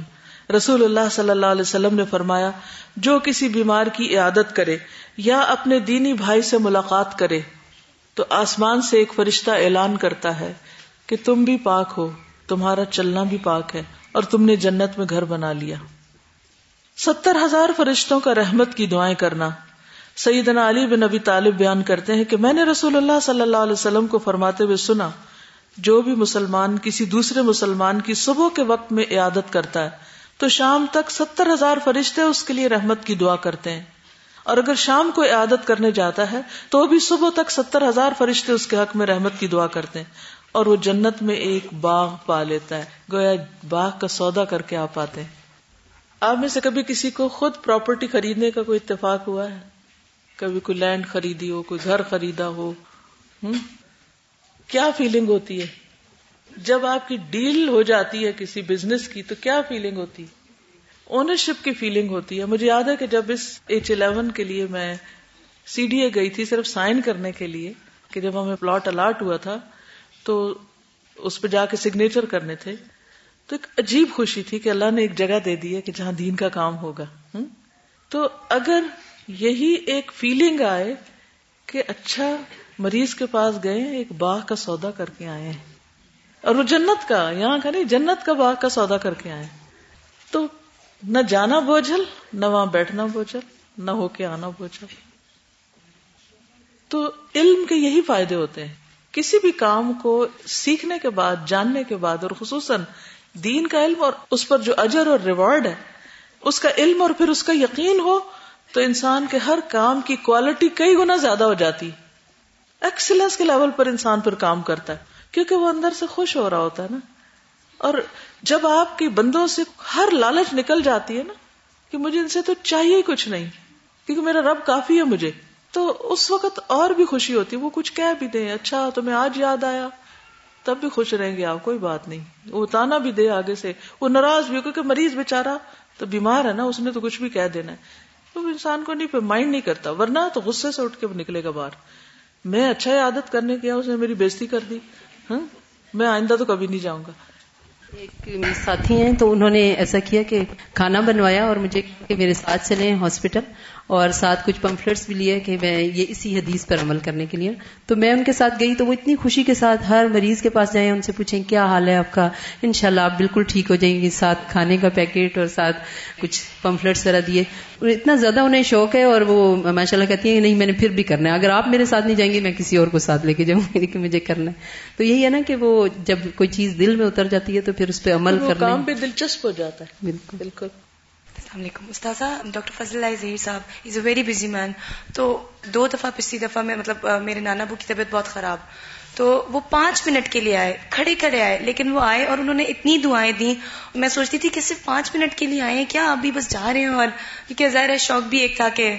Speaker 1: رسول اللہ صلی اللہ علیہ وسلم نے فرمایا، جو کسی بیمار کی عیادت کرے یا اپنے دینی بھائی سے ملاقات کرے، تو آسمان سے ایک فرشتہ اعلان کرتا ہے کہ تم بھی پاک ہو، تمہارا چلنا بھی پاک ہے۔ اور تم نے جنت میں گھر بنا لیا۔ ستر ہزار فرشتوں کا رحمت کی دعائیں کرنا۔ سیدنا علی بن نبی طالب بیان کرتے ہیں کہ میں نے رسول اللہ صلی اللہ علیہ وسلم کو فرماتے ہوئے سنا، جو بھی مسلمان کسی دوسرے مسلمان کی صبح کے وقت میں عیادت کرتا ہے، تو شام تک ستر ہزار فرشتے اس کے لیے رحمت کی دعا کرتے ہیں۔ اور اگر شام کو عیادت کرنے جاتا ہے، تو بھی صبح تک ستر ہزار فرشتے اس کے حق میں رحمت کی دعا کرتے ہیں۔ اور وہ جنت میں ایک باغ پا لیتا ہے۔ گویا باغ کا سودا کر کے آپ آتے ہیں۔ آپ میں سے کبھی کسی کو خود پراپرٹی خریدنے کا کوئی اتفاق ہوا ہے؟ کبھی کوئی لینڈ خریدی ہو، کوئی گھر خریدا ہو۔ کیا فیلنگ ہوتی ہے؟ جب آپ کی ڈیل ہو جاتی ہے کسی بزنس کی، تو کیا فیلنگ ہوتی ہے؟ اونرشپ کی فیلنگ ہوتی ہے۔ مجھے یاد ہے کہ جب اس ایچ الیون کے لیے میں سی ڈی اے گئی تھی صرف سائن کرنے کے لیے، کہ جب ہمیں پلاٹ الاٹ ہوا تھا تو اس پہ جا کے سگنیچر کرنے تھے۔ تو ایک عجیب خوشی تھی کہ اللہ نے ایک جگہ دے دی ہے کہ جہاں دین کا کام ہوگا۔ تو اگر یہی ایک فیلنگ آئے کہ اچھا مریض کے پاس گئے، ایک باغ کا سودا کر کے آئے ہیں۔ اور وہ جنت کا، یہاں کا نہیں، جنت کا باغ کا سودا کر کے آئے تو نہ جانا بوجھل، نہ وہاں بیٹھنا بوجھل، نہ ہو کے آنا بوجھل۔ تو علم کے یہی فائدے ہوتے ہیں۔ کسی بھی کام کو سیکھنے کے بعد، جاننے کے بعد، اور خصوصاً دین کا علم اور اس پر جو اجر اور ریوارڈ ہے، اس کا علم اور پھر اس کا یقین ہو، تو انسان کے ہر کام کی کوالٹی کئی گنا زیادہ ہو جاتی۔ ایکسلنس کے لیول پر انسان پھر کام کرتا ہے، کیونکہ وہ اندر سے خوش ہو رہا ہوتا ہے نا۔ اور جب آپ کی بندوں سے ہر لالچ نکل جاتی ہے نا، کہ مجھے ان سے تو چاہیے کچھ نہیں، کیونکہ میرا رب کافی ہے مجھے۔ تو اس وقت اور بھی خوشی ہوتی، وہ کچھ کہہ بھی دیں اچھا تمہیں آج یاد آیا، تب بھی خوش رہیں گے آپ، کوئی بات نہیں۔ وہ تانا بھی دے آگے سے، وہ ناراض بھی ہو، کیونکہ مریض بےچارا تو بیمار ہے نا، اس نے تو کچھ بھی کہہ دینا ہے۔ تو انسان کو نہیں پہ مائنڈ نہیں کرتا، ورنہ تو غصے سے اٹھ کے نکلے گا باہر۔ میں اچھا عادت کرنے کیا اس نے میری بےزتی کر دی ہاں؟ میں آئندہ تو کبھی نہیں جاؤں گا۔
Speaker 4: ایک میرے ساتھی ہیں تو انہوں نے ایسا کیا کہ کھانا بنوایا اور مجھے میرے ساتھ چلے ہاسپٹل اور ساتھ کچھ پمفلٹس بھی لیے کہ میں یہ اسی حدیث پر عمل کرنے کے لیے۔ تو میں ان کے ساتھ گئی تو وہ اتنی خوشی کے ساتھ ہر مریض کے پاس جائیں، ان سے پوچھیں کیا حال ہے آپ کا؟ انشاءاللہ آپ بالکل ٹھیک ہو جائیں گے ساتھ کھانے کا پیکٹ اور ساتھ کچھ پمفلٹس ذرا دیے۔ اتنا زیادہ انہیں شوق ہے اور وہ ماشاء اللہ کہتی ہیں کہ نہیں، میں نے پھر بھی کرنا ہے۔ اگر آپ میرے ساتھ نہیں جائیں گے میں کسی اور کو ساتھ لے کے جاؤں گی کہ مجھے کرنا ہے۔ تو یہی ہے نا کہ وہ جب کوئی چیز دل میں اتر جاتی ہے تو پھر اس پہ عمل کرنا
Speaker 1: کام پہ دلچسپ ہو جاتا ہے۔
Speaker 4: بالکل۔
Speaker 1: بالکل۔
Speaker 5: السلام علیکم۔ استاذہ ڈاکٹر فضل اللہ ظہیر صاحب از اے ویری بزی مین تو دو دفعہ پچھلی دفعہ میں مطلب میرے نانا ابو کی طبیعت بہت خراب۔ تو وہ پانچ منٹ کے لیے آئے کھڑے کھڑے آئے لیکن وہ آئے اور انہوں نے اتنی دعائیں دی میں سوچتی تھی کہ صرف پانچ منٹ کے لیے آئے ہیں کیا ابھی بس جا رہے ہیں؟ اور کیونکہ ظاہر ہے شوق بھی ایک تھا کہ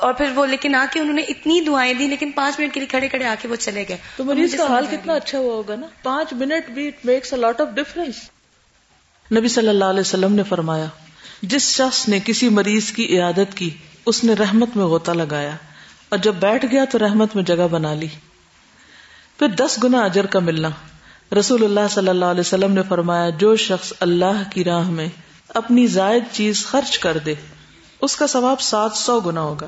Speaker 5: اور پھر وہ لیکن آ کے انہوں نے اتنی دعائیں دی لیکن پانچ منٹ کے لیے کھڑے کھڑے آ کے وہ چلے گئے۔
Speaker 1: تو مریض کا حال کتنا اچھا ہوا ہوگا نا؟ پانچ منٹ بھی it makes a lot of difference نبی صلی اللہ علیہ وسلم نے فرمایا جس شخص نے کسی مریض کی عیادت کی اس نے رحمت میں غوطہ لگایا۔ اور جب بیٹھ گیا تو رحمت میں جگہ بنا لی۔ پھر دس گنا اجر کا ملنا۔ رسول اللہ صلی اللہ علیہ وسلم نے فرمایا جو شخص اللہ کی راہ میں اپنی زائد چیز خرچ کر دے اس کا ثواب سات سو گنا ہوگا۔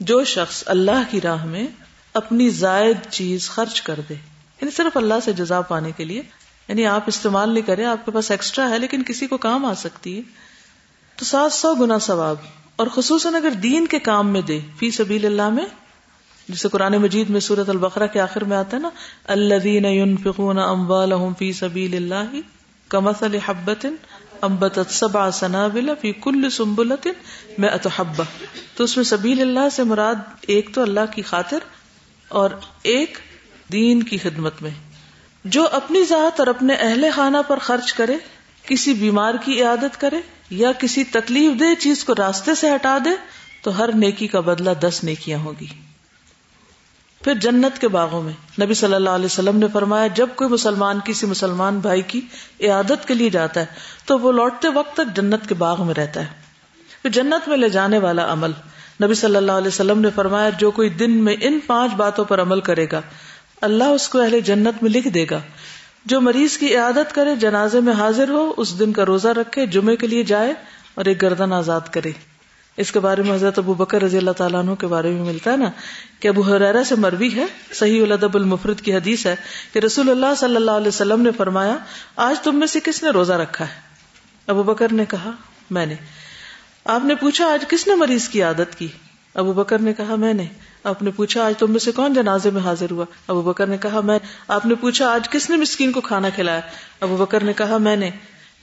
Speaker 1: جو شخص اللہ کی راہ میں اپنی زائد چیز خرچ کر دے یعنی صرف اللہ سے جزا پانے کے لیے یعنی آپ استعمال نہیں کریں، آپ کے پاس ایکسٹرا ہے لیکن کسی کو کام آ سکتی ہے، تو سات سو گنا ثواب۔ اور خصوصاً اگر دین کے کام میں دے، فی سبیل اللہ میں، جسے قرآن مجید میں سورت البقرہ کے آخر میں آتا ہے نا اللہ فی سبیل اللہ کمثل حبت امبتت سبع سنابل فی کل سنبلت میں اتحبہ تو اس میں سبیل اللہ سے مراد ایک تو اللہ کی خاطر اور ایک دین کی خدمت میں۔ جو اپنی ذات اور اپنے اہل خانہ پر خرچ کرے، کسی بیمار کی عیادت کرے یا کسی تکلیف دہ چیز کو راستے سے ہٹا دے، تو ہر نیکی کا بدلہ دس نیکیاں ہوگی۔ پھر جنت کے باغوں میں نبی صلی اللہ علیہ وسلم نے فرمایا، جب کوئی مسلمان، کسی مسلمان بھائی کی عیادت کے لیے جاتا ہے، تو وہ لوٹتے وقت تک جنت کے باغ میں رہتا ہے۔ پھر جنت میں لے جانے والا عمل، نبی صلی اللہ علیہ وسلم نے فرمایا، جو کوئی دن میں ان پانچ باتوں پر عمل کرے گا، اللہ اس کو اہل جنت میں لکھ دے گا۔ جو مریض کی عیادت کرے، جنازے میں حاضر ہو، اس دن کا روزہ رکھے، جمعے کے لیے جائے اور ایک گردن آزاد کرے۔ اس کے بارے میں حضرت ابو بکر رضی اللہ تعالیٰ عنہ کے بارے میں ملتا ہے نا کہ ابو حرا سے مروی ہے، صحیح الدب المفرد کی حدیث ہے کہ رسول اللہ صلی اللہ علیہ وسلم نے فرمایا، آج تم میں سے کس نے روزہ رکھا ہے؟ ابو بکر نے کہا، میں نے۔ آپ نے پوچھا، آج کس نے مریض کی عادت کی؟ ابو بکر نے کہا، میں نے۔ آپ نے پوچھا، آج تم میں سے کون جنازے میں حاضر ہوا؟ ابو بکر نے کہا، میں۔ آپ نے پوچھا، آج کس نے مسکین کو کھانا کھلایا؟ ابو بکر نے کہا، میں نے۔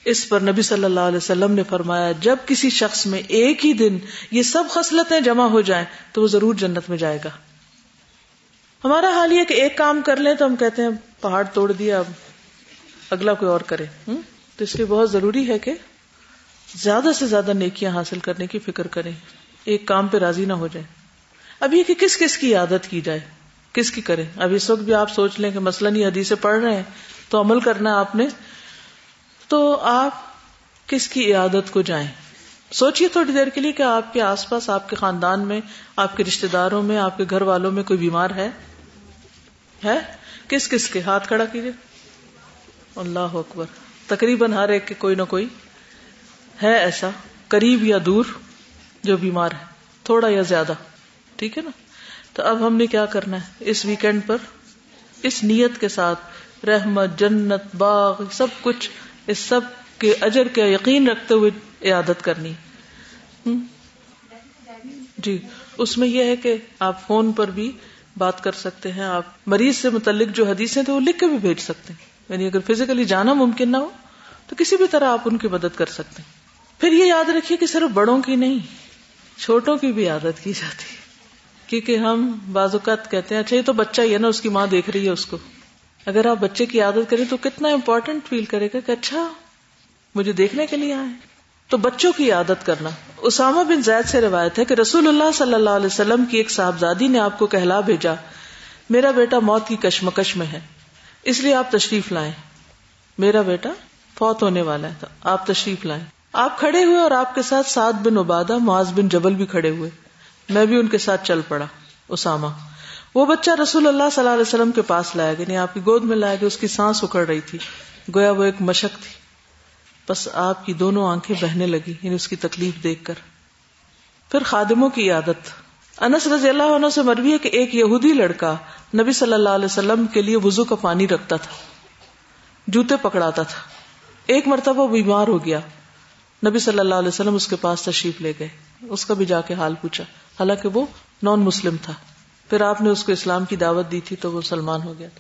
Speaker 1: اس پر نبی صلی اللہ علیہ وسلم نے فرمایا، جب کسی شخص میں ایک ہی دن یہ سب خصلتیں جمع ہو جائیں تو وہ ضرور جنت میں جائے گا۔ ہمارا حال یہ کہ ایک کام کر لیں تو ہم کہتے ہیں، پہاڑ توڑ دیا، اب اگلا کوئی اور کرے۔ تو اس لیے بہت ضروری ہے کہ زیادہ سے زیادہ نیکیاں حاصل کرنے کی فکر کریں۔ ایک کام پہ راضی نہ ہو جائے اب یہ کہ کس کس کی عادت کی جائے، کس کی کرے اب اس وقت بھی آپ سوچ لیں کہ مسئلہ یہ حدیث پڑھ رہے ہیں تو عمل کرنا ہے آپ نے تو آپ کس کی عادت کو جائیں؟ سوچیے تھوڑی دیر کے لیے کہ آپ کے آس پاس، آپ کے خاندان میں، آپ کے رشتے داروں میں، آپ کے گھر والوں میں کوئی بیمار ہے؟ ہے؟ کس کس کے؟ ہاتھ کھڑا کیجیے اللہ اکبر۔ تقریباً ہر ایک کے کوئی نہ کوئی ہے ایسا، قریب یا دور جو بیمار ہے، تھوڑا یا زیادہ۔ ٹھیک ہے نا؟ تو اب ہم نے کیا کرنا ہے؟ اس ویکینڈ پر اس نیت کے ساتھ رحمت، جنت، باغ، سب کچھ اس سب کے اجر کا یقین رکھتے ہوئے عیادت کرنی۔ جی اس میں یہ ہے کہ آپ فون پر بھی بات کر سکتے ہیں۔ آپ مریض سے متعلق جو حدیث تو وہ لکھ کے بھی بھیج سکتے ہیں۔ یعنی اگر فزیکلی جانا ممکن نہ ہو تو کسی بھی طرح آپ ان کی مدد کر سکتے ہیں۔ پھر یہ یاد رکھیے کہ صرف بڑوں کی نہیں، چھوٹوں کی بھی عادت کی جاتی ہے۔ کیونکہ ہم بعض اوقات کہتے ہیں اچھا یہ تو بچہ ہی ہے نا، اس کی ماں دیکھ رہی ہے اس کو۔ اگر آپ بچے کی عادت کریں تو کتنا امپورٹنٹ فیل کرے گا کہ اچھا مجھے دیکھنے کے لیے آئے۔ تو بچوں کی عادت کرنا۔ اسامہ بن زید سے روایت ہے کہ رسول اللہ صلی اللہ علیہ وسلم کی ایک صاحبزادی نے آپ کو کہلا بھیجا، میرا بیٹا موت کی کشمکش میں ہے، اس لیے آپ تشریف لائیں۔ میرا بیٹا فوت ہونے والا ہے، آپ تشریف لائیں۔ آپ کھڑے ہوئے اور آپ کے ساتھ سات بن عبادہ، معاذ بن جبل بھی کھڑے ہوئے۔ میں بھی ان کے ساتھ چل پڑا، اسامہ۔ وہ بچہ رسول اللہ صلی اللہ علیہ وسلم کے پاس لایا گیا یعنی آپ کی گود میں لایا گیا، اس کی سانس اکڑ رہی تھی۔ گویا وہ ایک مشق تھی۔ بس آپ کی دونوں آنکھیں بہنے لگی یعنی اس کی تکلیف دیکھ کر۔ پھر خادموں کی عادت۔ انس رضی اللہ عنہ سے مروی ہے کہ ایک یہودی لڑکا نبی صلی اللہ علیہ وسلم کے لیے وضو کا پانی رکھتا تھا۔ جوتے پکڑاتا تھا۔ ایک مرتبہ بیمار ہو گیا۔ نبی صلی اللہ علیہ وسلم اس کے پاس تشریف لے گئے۔ اس کا بھی جا کے حال پوچھا۔ حالانکہ وہ نان مسلم تھا۔ پھر آپ نے اس کو اسلام کی دعوت دی تھی تو وہ سلمان ہو گیا تھا۔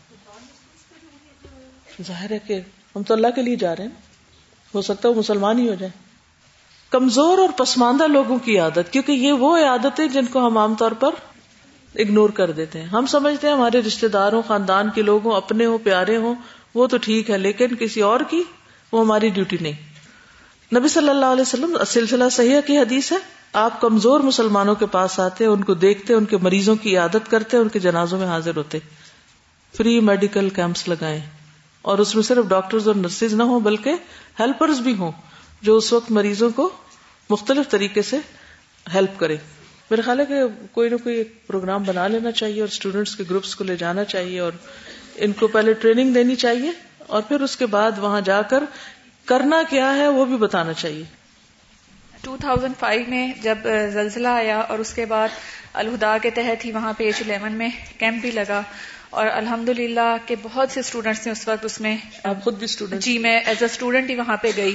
Speaker 1: ظاہر ہے کہ ہم تو اللہ کے لیے جا رہے ہیں۔ ہو سکتا ہے وہ مسلمان ہی ہو جائے کمزور اور پسماندہ لوگوں کی عادت، کیونکہ یہ وہ عادتیں جن کو ہم عام طور پر اگنور کر دیتے ہیں۔ ہم سمجھتے ہیں ہمارے رشتے داروں، خاندان کے لوگ ہوں، اپنے ہوں، پیارے ہوں، وہ تو ٹھیک ہے لیکن کسی اور کی وہ ہماری ڈیوٹی نہیں۔ نبی صلی اللہ علیہ وسلم، سلسلہ صحیح کی حدیث ہے۔ آپ کمزور مسلمانوں کے پاس آتے، ان کو دیکھتے، ان کے مریضوں کی عادت کرتے، ان کے جنازوں میں حاضر ہوتے۔ فری میڈیکل کیمپس لگائے اور اس میں صرف ڈاکٹرز اور نرسز نہ ہوں، بلکہ ہیلپرز بھی ہوں، جو اس وقت مریضوں کو مختلف طریقے سے ہیلپ کرے میرا خیال ہے کہ کوئی نہ کوئی پروگرام بنا لینا چاہیے اور اسٹوڈینٹس کے گروپس کو لے جانا چاہیے اور ان کو پہلے ٹریننگ دینی چاہیے اور پھر اس کے بعد وہاں جا کر کرنا کیا ہے وہ بھی بتانا چاہیے۔
Speaker 6: 2005 میں جب زلزلہ آیا اور اس کے بعد الہدا کے تحت ہی وہاں پہ ایچ الیون میں کیمپ بھی لگا اور الحمد للہ کے بہت سے اسٹوڈینٹس تھے اس وقت اس میں
Speaker 1: خود بھی اسٹوڈینٹ
Speaker 6: جی میں ایز اے اسٹوڈنٹ ہی وہاں پہ گئی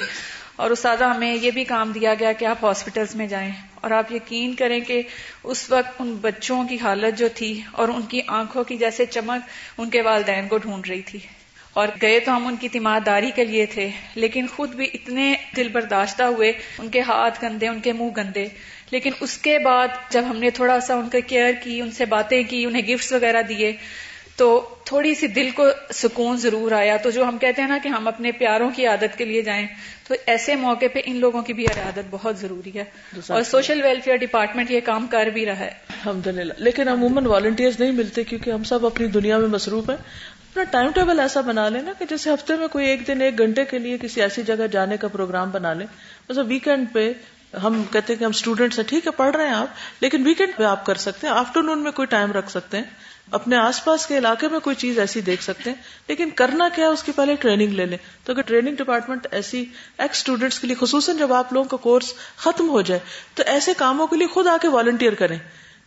Speaker 6: اور استاذہ ہمیں یہ بھی کام دیا گیا کہ آپ ہاسپٹلس میں جائیں اور آپ یقین کریں کہ اس وقت ان بچوں کی حالت جو تھی اور ان کی آنکھوں کی جیسے چمک ان کے والدین کو ڈھونڈ رہی تھی۔ اور گئے تو ہم ان کی تیمارداری کے لیے تھے لیکن خود بھی اتنے دل برداشتہ ہوئے ان کے ہاتھ گندے ان کے منہ گندے۔ لیکن اس کے بعد جب ہم نے تھوڑا سا ان کا کیئر کی ان سے باتیں کی انہیں گفٹس وغیرہ دیے تو تھوڑی سی دل کو سکون ضرور آیا۔ تو جو ہم کہتے ہیں نا کہ ہم اپنے پیاروں کی عادت کے لیے جائیں تو ایسے موقع پہ ان لوگوں کی بھی عادت بہت ضروری ہے۔ اور سوشل ویلفیئر ڈپارٹمنٹ یہ کام کر بھی رہا ہے۔
Speaker 1: الحمد للہ لیکن عموماً والنٹیئر نہیں ملتے کیونکہ ہم سب اپنی دنیا میں مصروف ہیں۔ اپنا ٹائم ٹیبل ایسا بنا لیں نا کہ جیسے ہفتے میں کوئی ایک دن، ایک گھنٹے کے لیے کسی ایسی جگہ جانے کا پروگرام بنا لیں۔ مطلب ویکینڈ پہ ہم کہتے ہیں کہ ہم اسٹوڈینٹس ہیں، ٹھیک ہے، پڑھ رہے ہیں آپ، لیکن ویکینڈ پہ آپ کر سکتے ہیں۔ آفٹر نون میں کوئی ٹائم رکھ سکتے ہیں۔ اپنے آس پاس کے علاقے میں کوئی چیز ایسی دیکھ سکتے ہیں۔ لیکن کرنا کیا اس کی پہلے ٹریننگ لے لیں۔ تو اگر ٹریننگ ڈپارٹمنٹ ایسی ایکس اسٹوڈینٹس کے لیے، خصوصاً جب آپ لوگوں کا کورس ختم ہو جائے، تو ایسے کاموں کے لیے خود آ کے والنٹیئر کریں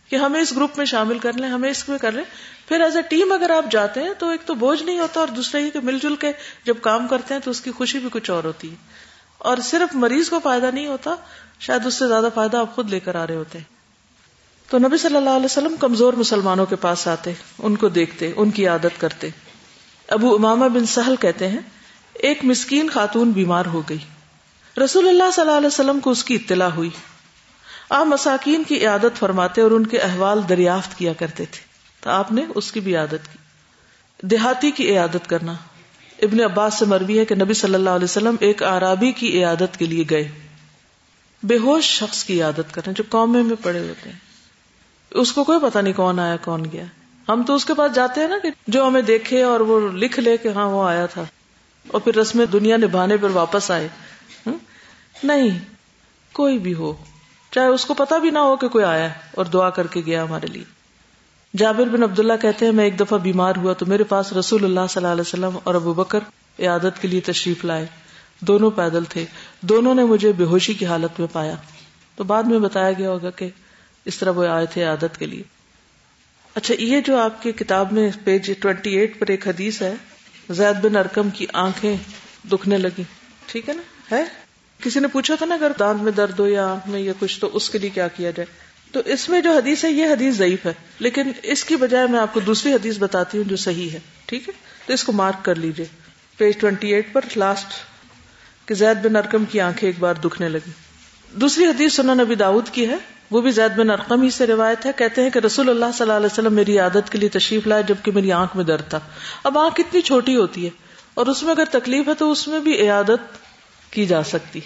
Speaker 1: کہ ہمیں اس گروپ میں شامل کر لیں، ہمیں اس میں کر لیں۔ پھر ایز اے ٹیم اگر آپ جاتے ہیں تو ایک تو بوجھ نہیں ہوتا اور دوسرا یہ کہ مل جل کے جب کام کرتے ہیں تو اس کی خوشی بھی کچھ اور ہوتی ہے۔ اور صرف مریض کو فائدہ نہیں ہوتا، شاید اس سے زیادہ فائدہ آپ خود لے کر آ رہے ہوتے ہیں۔ تو نبی صلی اللہ علیہ وسلم کمزور مسلمانوں کے پاس آتے، ان کو دیکھتے، ان کی عادت کرتے۔ ابو اماما بن سہل کہتے ہیں، ایک مسکین خاتون بیمار ہو گئی۔ رسول اللہ صلی اللہ علیہ وسلم کو اس کی اطلاع ہوئی۔ آپ مساکین کی عادت فرماتے اور ان کے احوال دریافت کیا کرتے تھے۔ تو آپ نے اس کی بھی عادت کی۔ دیہاتی کی عیادت کرنا۔ ابن عباس سے مروی ہے کہ نبی صلی اللہ علیہ وسلم ایک آرابی کی عیادت کے لیے گئے۔ بے ہوش شخص کی عادت کرنا جو قومے میں پڑے ہوتے ہیں۔ اس کو کوئی پتا نہیں کون آیا، کون گیا۔ ہم تو اس کے پاس جاتے ہیں نا کہ جو ہمیں دیکھے اور وہ لکھ لے کہ ہاں وہ آیا تھا۔ اور پھر رسم دنیا نبھانے پر واپس آئے۔ نہیں، کوئی بھی ہو۔ چاہے اس کو پتا بھی نہ ہو کہ کوئی آیا اور دعا کر کے گیا ہمارے لیے۔ جابر بن عبداللہ کہتے ہیں، میں ایک دفعہ بیمار ہوا تو میرے پاس رسول اللہ صلی اللہ علیہ وسلم اور ابو بکر عیادت کے لیے تشریف لائے۔ دونوں پیدل تھے۔ دونوں نے مجھے بے ہوشی کی حالت میں پایا۔ تو بعد میں بتایا گیا ہوگا کہ اس طرح وہ آئے تھے عادت کے لیے۔ اچھا یہ جو آپ کی کتاب میں پیج ٹوینٹی ایٹ پر ایک حدیث ہے، زید بن ارکم کی آنکھیں دکھنے لگی ٹھیک ہے نا؟ ہے؟ کسی نے پوچھا تھا نا اگر دانت میں درد ہو یا آنکھ میں یا کچھ، تو اس کے لیے کیا کیا جائے؟ تو اس میں جو حدیث ہے، یہ حدیث ضعیف ہے۔ لیکن اس کی بجائے میں آپ کو دوسری حدیث بتاتی ہوں جو صحیح ہے، ٹھیک ہے؟ تو اس کو مارک کر لیجیے پیج ٹوینٹی ایٹ پر لاسٹ کہ زید بن ارکم کی آنکھیں ایک بار دکھنے لگی دوسری حدیث سنا نبی داؤد کی ہے، وہ بھی زید بن ارقم ہی سے روایت ہے۔ کہتے ہیں کہ رسول اللہ صلی اللہ علیہ وسلم میری عادت کے لیے تشریف لائے جبکہ میری آنکھ میں درد تھا۔ اب آنکھ کتنی چھوٹی ہوتی ہے اور اس میں اگر تکلیف ہے تو اس میں بھی عیادت کی جا سکتی۔